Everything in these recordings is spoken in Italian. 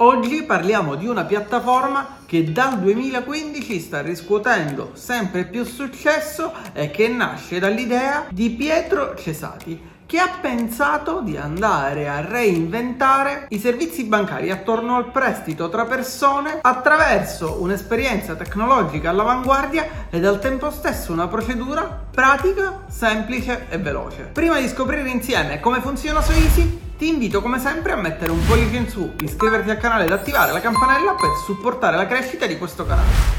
Oggi parliamo di una piattaforma che dal 2015 sta riscuotendo sempre più successo e che nasce dall'idea di Pietro Cesati che ha pensato di andare a reinventare i servizi bancari attorno al prestito tra persone attraverso un'esperienza tecnologica all'avanguardia ed al tempo stesso una procedura pratica, semplice e veloce. Prima di scoprire insieme come funziona Easy, ti invito come sempre a mettere un pollice in su, iscriverti al canale ed attivare la campanella per supportare la crescita di questo canale.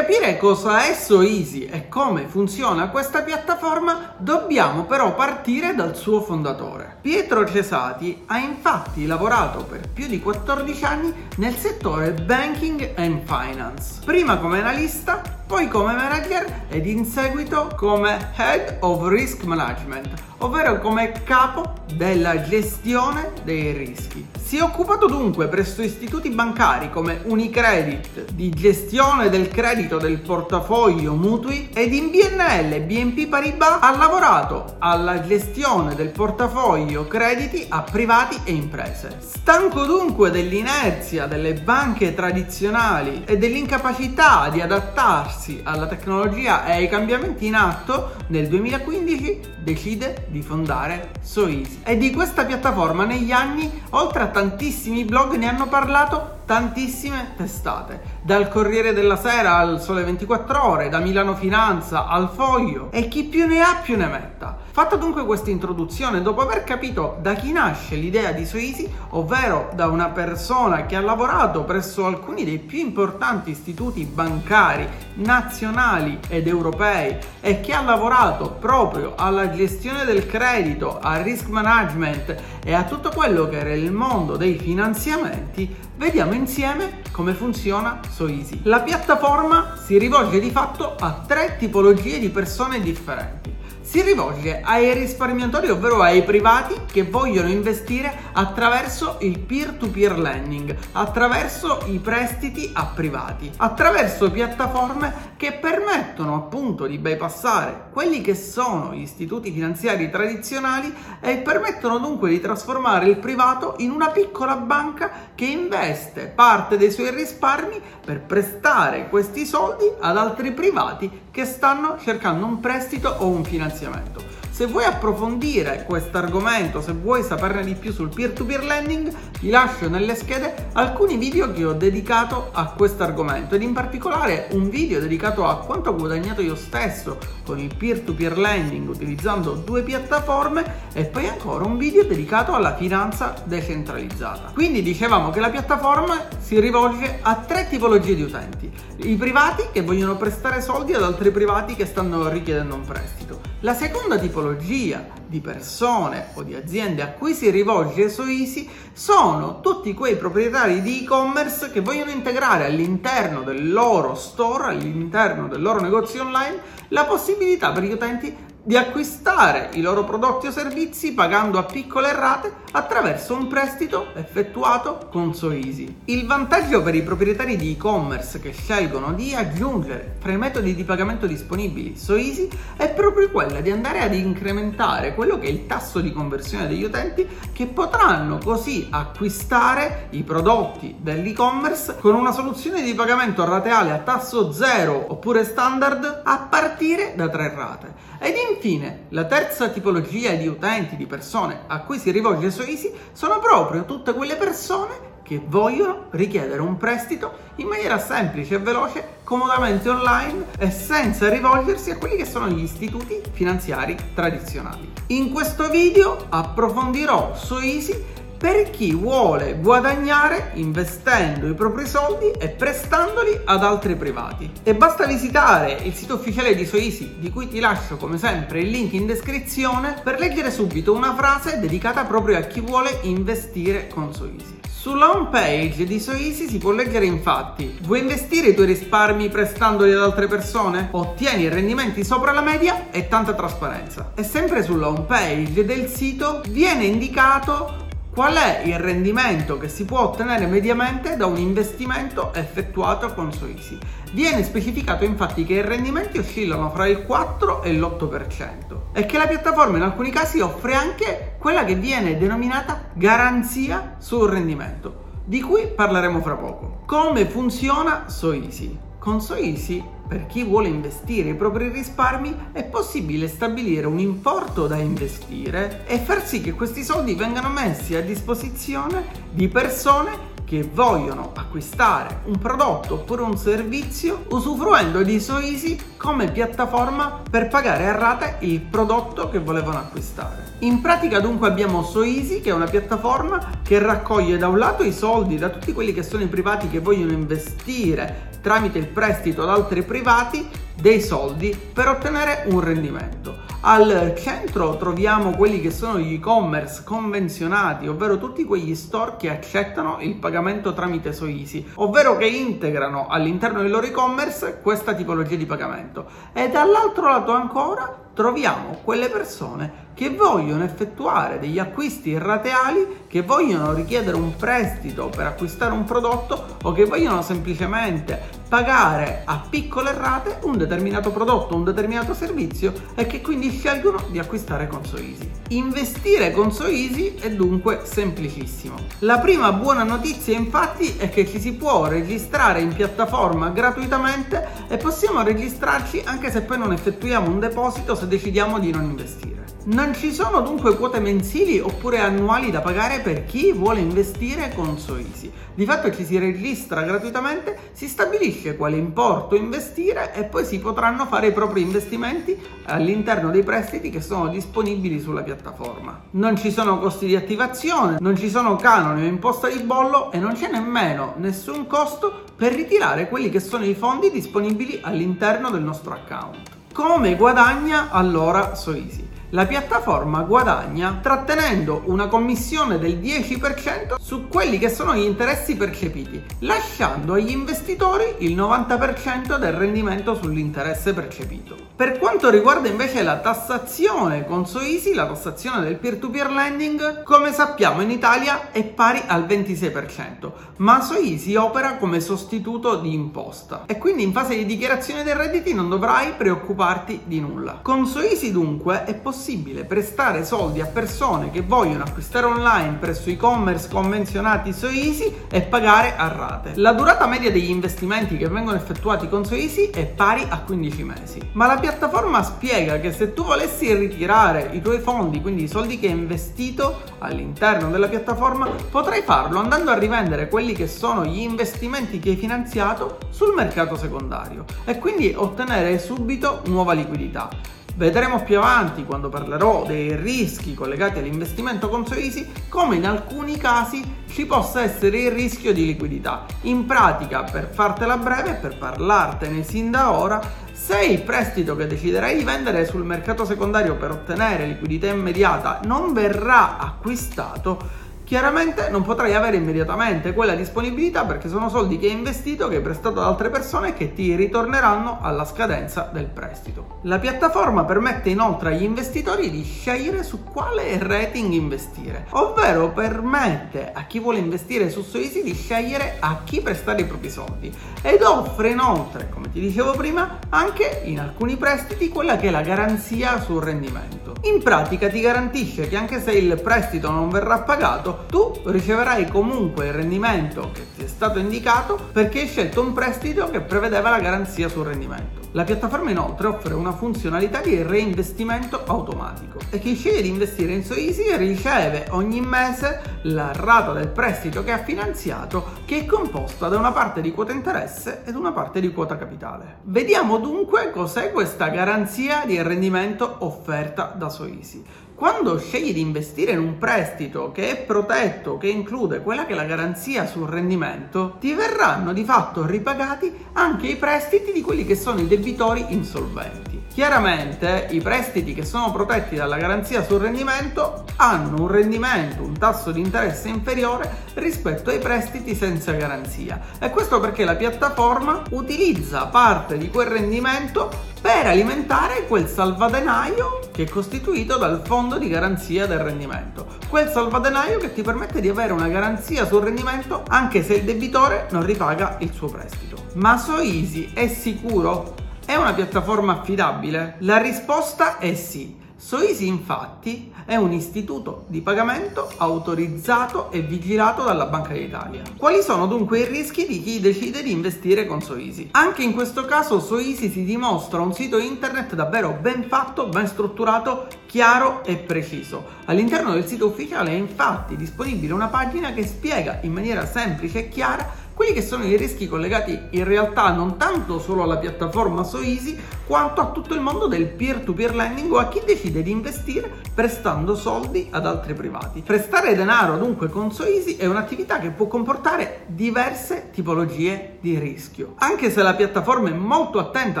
Capire cosa è SoEasy e come funziona questa piattaforma, dobbiamo però partire dal suo fondatore. Pietro Cesati ha infatti lavorato per più di 14 anni nel settore banking and finance, prima come analista, poi come manager ed in seguito come Head of Risk Management, ovvero come capo della gestione dei rischi. Si è occupato dunque presso istituti bancari come Unicredit di gestione del credito del portafoglio mutui ed in BNL BNP Paribas ha lavorato alla gestione del portafoglio crediti a privati e imprese. Stanco dunque dell'inerzia delle banche tradizionali e dell'incapacità di adattarsi alla tecnologia e ai cambiamenti in atto, nel 2015 decide di fondare SoEasy. E di questa piattaforma negli anni, oltre a tantissimi blog, ne hanno parlato tantissime testate, dal Corriere della Sera al Sole 24 Ore, da Milano Finanza al Foglio e chi più ne ha più ne metta. Fatta dunque questa introduzione, dopo aver capito da chi nasce l'idea di Soisi, ovvero da una persona che ha lavorato presso alcuni dei più importanti istituti bancari nazionali ed europei e che ha lavorato proprio alla gestione del credito, al risk management e a tutto quello che era il mondo dei finanziamenti, vediamo insieme come funziona SoEasy. La piattaforma si rivolge di fatto a tre tipologie di persone differenti si rivolge ai risparmiatori, ovvero ai privati che vogliono investire attraverso il peer-to-peer lending, attraverso i prestiti a privati, attraverso piattaforme che permettono appunto di bypassare quelli che sono gli istituti finanziari tradizionali e permettono dunque di trasformare il privato in una piccola banca che investe parte dei suoi risparmi per prestare questi soldi ad altri privati che stanno cercando un prestito o un finanziamento. Se vuoi approfondire questo argomento, se vuoi saperne di più sul peer-to-peer lending, ti lascio nelle schede alcuni video che ho dedicato a questo argomento ed in particolare un video dedicato a quanto ho guadagnato io stesso con il peer-to-peer lending utilizzando due piattaforme e poi ancora un video dedicato alla finanza decentralizzata. Quindi dicevamo che la piattaforma si rivolge a tre tipologie di utenti. I privati che vogliono prestare soldi ad altri privati che stanno richiedendo un prestito. La seconda tipologia di persone o di aziende a cui si rivolge Soisi sono tutti quei proprietari di e-commerce che vogliono integrare all'interno del loro store, all'interno del loro negozio online, la possibilità per gli utenti di acquistare i loro prodotti o servizi pagando a piccole rate attraverso un prestito effettuato con Soeasy. Il vantaggio per i proprietari di e-commerce che scelgono di aggiungere fra i metodi di pagamento disponibili Soeasy è proprio quella di andare ad incrementare quello che è il tasso di conversione degli utenti che potranno così acquistare i prodotti dell'e-commerce con una soluzione di pagamento rateale a tasso zero oppure standard a partire da tre rate. Ed infine, la terza tipologia di utenti, di persone a cui si rivolge Soisi, sono proprio tutte quelle persone che vogliono richiedere un prestito in maniera semplice e veloce, comodamente online e senza rivolgersi a quelli che sono gli istituti finanziari tradizionali. In questo video approfondirò Soisi per chi vuole guadagnare investendo i propri soldi e prestandoli ad altri privati. E basta visitare il sito ufficiale di Soisi, di cui ti lascio come sempre il link in descrizione, per leggere subito una frase dedicata proprio a chi vuole investire con Soisi. Sulla home page di Soisi si può leggere infatti Vuoi investire i tuoi risparmi prestandoli ad altre persone? Ottieni rendimenti sopra la media e tanta trasparenza. E sempre sulla home page del sito viene indicato Qual è il rendimento che si può ottenere mediamente da un investimento effettuato con Soisi? Viene specificato infatti che i rendimenti oscillano fra il 4 e l'8% e che la piattaforma in alcuni casi offre anche quella che viene denominata garanzia sul rendimento, di cui parleremo fra poco. Come funziona Soisi? Con Soisi per chi vuole investire i propri risparmi è possibile stabilire un importo da investire e far sì che questi soldi vengano messi a disposizione di persone che vogliono acquistare un prodotto oppure un servizio usufruendo di Soisi come piattaforma per pagare a rate il prodotto che volevano acquistare. In pratica dunque abbiamo Soisi che è una piattaforma che raccoglie da un lato i soldi da tutti quelli che sono i privati che vogliono investire tramite il prestito ad altri privati dei soldi per ottenere un rendimento. Al centro troviamo quelli che sono gli e-commerce convenzionati, ovvero tutti quegli store che accettano il pagamento tramite Soisi, ovvero che integrano all'interno del loro e-commerce questa tipologia di pagamento. E dall'altro lato ancora troviamo quelle persone che vogliono effettuare degli acquisti rateali, che vogliono richiedere un prestito per acquistare un prodotto o che vogliono semplicemente pagare a piccole rate un determinato prodotto, un determinato servizio e che quindi scelgono di acquistare con Soeasy. Investire con Soeasy è dunque semplicissimo. La prima buona notizia infatti è che ci si può registrare in piattaforma gratuitamente e possiamo registrarci anche se poi non effettuiamo un deposito se decidiamo di non investire. Non ci sono dunque quote mensili oppure annuali da pagare per chi vuole investire con Soisi. Di fatto ci si registra gratuitamente, si stabilisce quale importo investire e poi si potranno fare i propri investimenti all'interno dei prestiti che sono disponibili sulla piattaforma. Non ci sono costi di attivazione, non ci sono canoni o imposta di bollo e non c'è nemmeno nessun costo per ritirare quelli che sono i fondi disponibili all'interno del nostro account. Come guadagna allora Soisi? La piattaforma guadagna trattenendo una commissione del 10% su quelli che sono gli interessi percepiti, lasciando agli investitori il 90% del rendimento sull'interesse percepito. Per quanto riguarda invece la tassazione con Soisi, la tassazione del peer-to-peer lending, come sappiamo in Italia è pari al 26%, ma Soisi opera come sostituto di imposta e quindi in fase di dichiarazione dei redditi non dovrai preoccuparti di nulla. Con Soisi dunque è possibile possibile prestare soldi a persone che vogliono acquistare online presso e-commerce convenzionati su Easy e pagare a rate. La durata media degli investimenti che vengono effettuati con Soeasy è pari a 15 mesi. Ma la piattaforma spiega che se tu volessi ritirare i tuoi fondi, quindi i soldi che hai investito all'interno della piattaforma, potrai farlo andando a rivendere quelli che sono gli investimenti che hai finanziato sul mercato secondario e quindi ottenere subito nuova liquidità. Vedremo più avanti, quando parlerò dei rischi collegati all'investimento con Soisi, come in alcuni casi ci possa essere il rischio di liquidità. In pratica, per fartela breve, per parlartene sin da ora, se il prestito che deciderai di vendere sul mercato secondario per ottenere liquidità immediata non verrà acquistato, Chiaramente non potrai avere immediatamente quella disponibilità perché sono soldi che hai investito, che hai prestato ad altre persone e che ti ritorneranno alla scadenza del prestito. La piattaforma permette inoltre agli investitori di scegliere su quale rating investire, ovvero permette a chi vuole investire su Soisi di scegliere a chi prestare i propri soldi ed offre inoltre, come ti dicevo prima, anche in alcuni prestiti quella che è la garanzia sul rendimento. In pratica ti garantisce che anche se il prestito non verrà pagato, tu riceverai comunque il rendimento che ti è stato indicato perché hai scelto un prestito che prevedeva la garanzia sul rendimento. La piattaforma inoltre offre una funzionalità di reinvestimento automatico e chi sceglie di investire in Soeasy riceve ogni mese la rata del prestito che ha finanziato che è composta da una parte di quota interesse ed una parte di quota capitale. Vediamo dunque cos'è questa garanzia di rendimento offerta da Soeasy. Quando scegli di investire in un prestito che è protetto, che include quella che è la garanzia sul rendimento, ti verranno di fatto ripagati anche i prestiti di quelli che sono i debitori insolventi. Chiaramente i prestiti che sono protetti dalla garanzia sul rendimento hanno un rendimento, un tasso di interesse inferiore rispetto ai prestiti senza garanzia e questo perché la piattaforma utilizza parte di quel rendimento per alimentare quel salvadenaio che è costituito dal fondo di garanzia del rendimento. Quel salvadenaio che ti permette di avere una garanzia sul rendimento anche se il debitore non ripaga il suo prestito. Ma SoEasy è sicuro è una piattaforma affidabile? La risposta è sì. Soisi infatti è un istituto di pagamento autorizzato e vigilato dalla Banca d'Italia. Quali sono dunque i rischi di chi decide di investire con Soisi? Anche in questo caso Soisi si dimostra un sito internet davvero ben fatto, ben strutturato, chiaro e preciso. All'interno del sito ufficiale è infatti disponibile una pagina che spiega in maniera semplice e chiara quelli che sono i rischi collegati in realtà non tanto solo alla piattaforma SoEasy quanto a tutto il mondo del peer-to-peer lending o a chi decide di investire prestando soldi ad altri privati. Prestare denaro dunque con SoEasy è un'attività che può comportare diverse tipologie di rischio. Anche se la piattaforma è molto attenta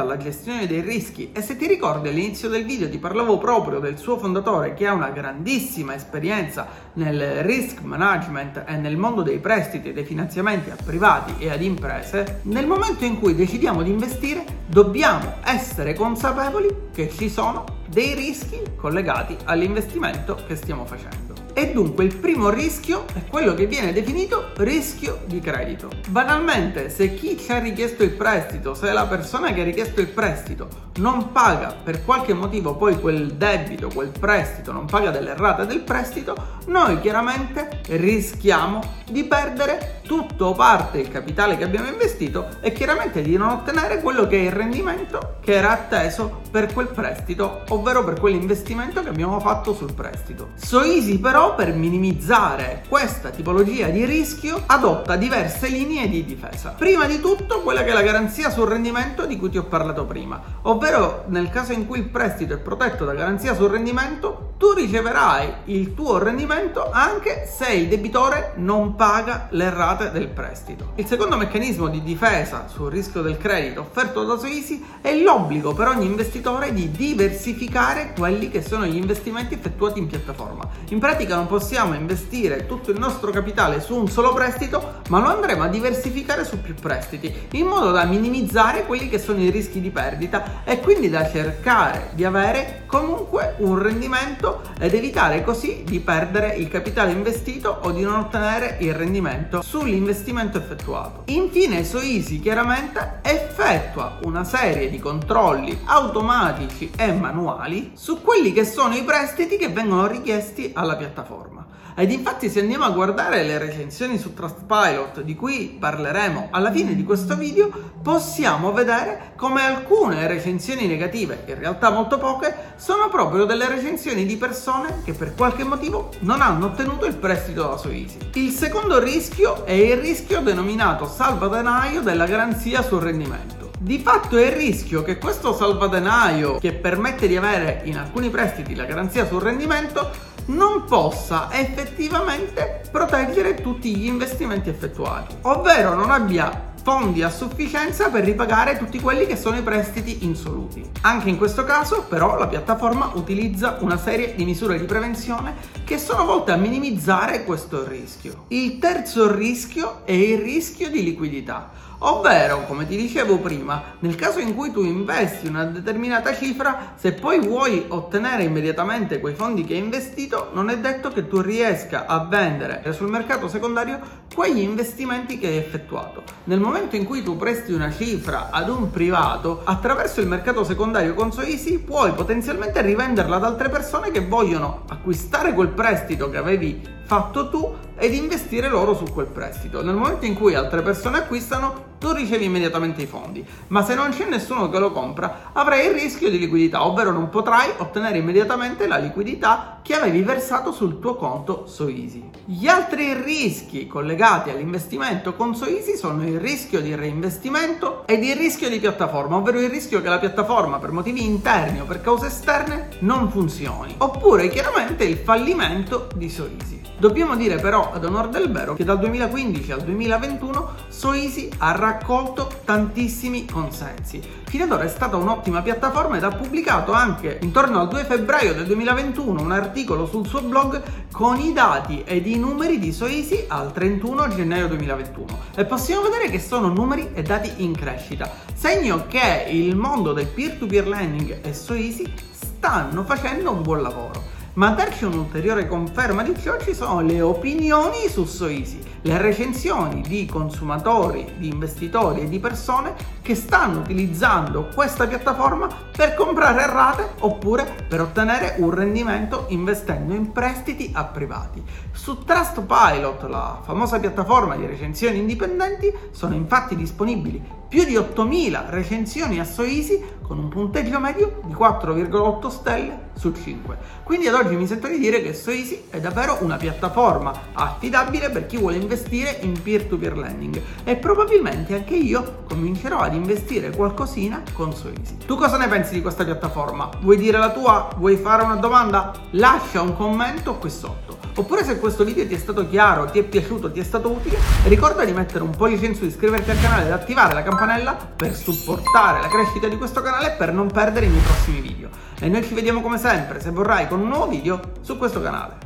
alla gestione dei rischi e se ti ricordi all'inizio del video ti parlavo proprio del suo fondatore che ha una grandissima esperienza nel risk management e nel mondo dei prestiti e dei finanziamenti a privati e ad imprese, nel momento in cui decidiamo di investire dobbiamo essere consapevoli che ci sono dei rischi collegati all'investimento che stiamo facendo. E dunque il primo rischio è quello che viene definito rischio di credito. Banalmente, se chi ci ha richiesto il prestito, se la persona che ha richiesto il prestito non paga per qualche motivo poi quel debito, quel prestito, non paga delle rate del prestito, noi chiaramente rischiamo di perdere tutto o parte del capitale che abbiamo investito e chiaramente di non ottenere quello che è il rendimento che era atteso per quel prestito, ovvero per quell'investimento che abbiamo fatto sul prestito. Soisi però però per minimizzare questa tipologia di rischio adotta diverse linee di difesa. Prima di tutto quella che è la garanzia sul rendimento di cui ti ho parlato prima, ovvero nel caso in cui il prestito è protetto da garanzia sul rendimento, tu riceverai il tuo rendimento anche se il debitore non paga le rate del prestito. Il secondo meccanismo di difesa sul rischio del credito offerto da Soisi è l'obbligo per ogni investitore di diversificare quelli che sono gli investimenti effettuati in piattaforma. In pratica pratica non possiamo investire tutto il nostro capitale su un solo prestito, ma lo andremo a diversificare su più prestiti, in modo da minimizzare quelli che sono i rischi di perdita e quindi da cercare di avere comunque un rendimento ed evitare così di perdere il capitale investito o di non ottenere il rendimento sull'investimento effettuato. Infine Soisi chiaramente effettua una serie di controlli automatici e manuali su quelli che sono i prestiti che vengono richiesti alla piattaforma piattaforma. Ed infatti se andiamo a guardare le recensioni su Trustpilot di cui parleremo alla fine di questo video, possiamo vedere come alcune recensioni negative, in realtà molto poche, sono proprio delle recensioni di persone che per qualche motivo non hanno ottenuto il prestito da Soisi. Il secondo rischio è il rischio denominato salvadenaio della garanzia sul rendimento. Di fatto è il rischio che questo salvadenaio che permette di avere in alcuni prestiti la garanzia sul rendimento non possa effettivamente proteggere tutti gli investimenti effettuati, ovvero non abbia fondi a sufficienza per ripagare tutti quelli che sono i prestiti insoluti. Anche in questo caso però la piattaforma utilizza una serie di misure di prevenzione che sono volte a minimizzare questo rischio. Il terzo rischio è il rischio di liquidità Ovvero, come ti dicevo prima, nel caso in cui tu investi una determinata cifra, se poi vuoi ottenere immediatamente quei fondi che hai investito, non è detto che tu riesca a vendere sul mercato secondario quegli investimenti che hai effettuato. Nel momento in cui tu presti una cifra ad un privato, attraverso il mercato secondario con Soisi puoi potenzialmente rivenderla ad altre persone che vogliono acquistare quel prestito che avevi fatto tu ed investire loro su quel prestito. Nel momento in cui altre persone acquistano, tu ricevi immediatamente i fondi, ma se non c'è nessuno che lo compra, avrai il rischio di liquidità, ovvero non potrai ottenere immediatamente la liquidità che avevi versato sul tuo conto Soeasy. Gli altri rischi collegati all'investimento con Soeasy sono il rischio di reinvestimento ed il rischio di piattaforma, ovvero il rischio che la piattaforma per motivi interni o per cause esterne non funzioni, oppure chiaramente il fallimento di Soeasy. Dobbiamo dire però ad onor del vero che dal 2015 al 2021 Soisi ha raccolto tantissimi consensi. Fino ad ora è stata un'ottima piattaforma ed ha pubblicato anche intorno al 2 febbraio del 2021 un articolo sul suo blog con i dati ed i numeri di Soisi al 31 gennaio 2021 e possiamo vedere che sono numeri e dati in crescita, segno che il mondo del peer-to-peer lending e Soisi stanno facendo un buon lavoro. Ma darci un'ulteriore conferma di ciò ci sono le opinioni su Soisi, le recensioni di consumatori, di investitori e di persone che stanno utilizzando questa piattaforma per comprare rate oppure per ottenere un rendimento investendo in prestiti a privati. Su Trustpilot, la famosa piattaforma di recensioni indipendenti, sono infatti disponibili più di 8000 recensioni a Soisi con un punteggio medio di 4,8 stelle su 5. Quindi ad oggi mi sento di dire che Soisi è davvero una piattaforma affidabile per chi vuole investire in peer-to-peer lending e probabilmente anche io comincerò ad investire qualcosina con Soisi. Tu cosa ne pensi di questa piattaforma? Vuoi dire la tua? Vuoi fare una domanda? Lascia un commento qui sotto. Oppure se questo video ti è stato chiaro, ti è piaciuto, ti è stato utile, ricorda di mettere un pollice in su, iscriverti al canale ed attivare la campanella per supportare la crescita di questo canale e per non perdere i miei prossimi video. E noi ci vediamo come sempre, se vorrai, con un nuovo video su questo canale.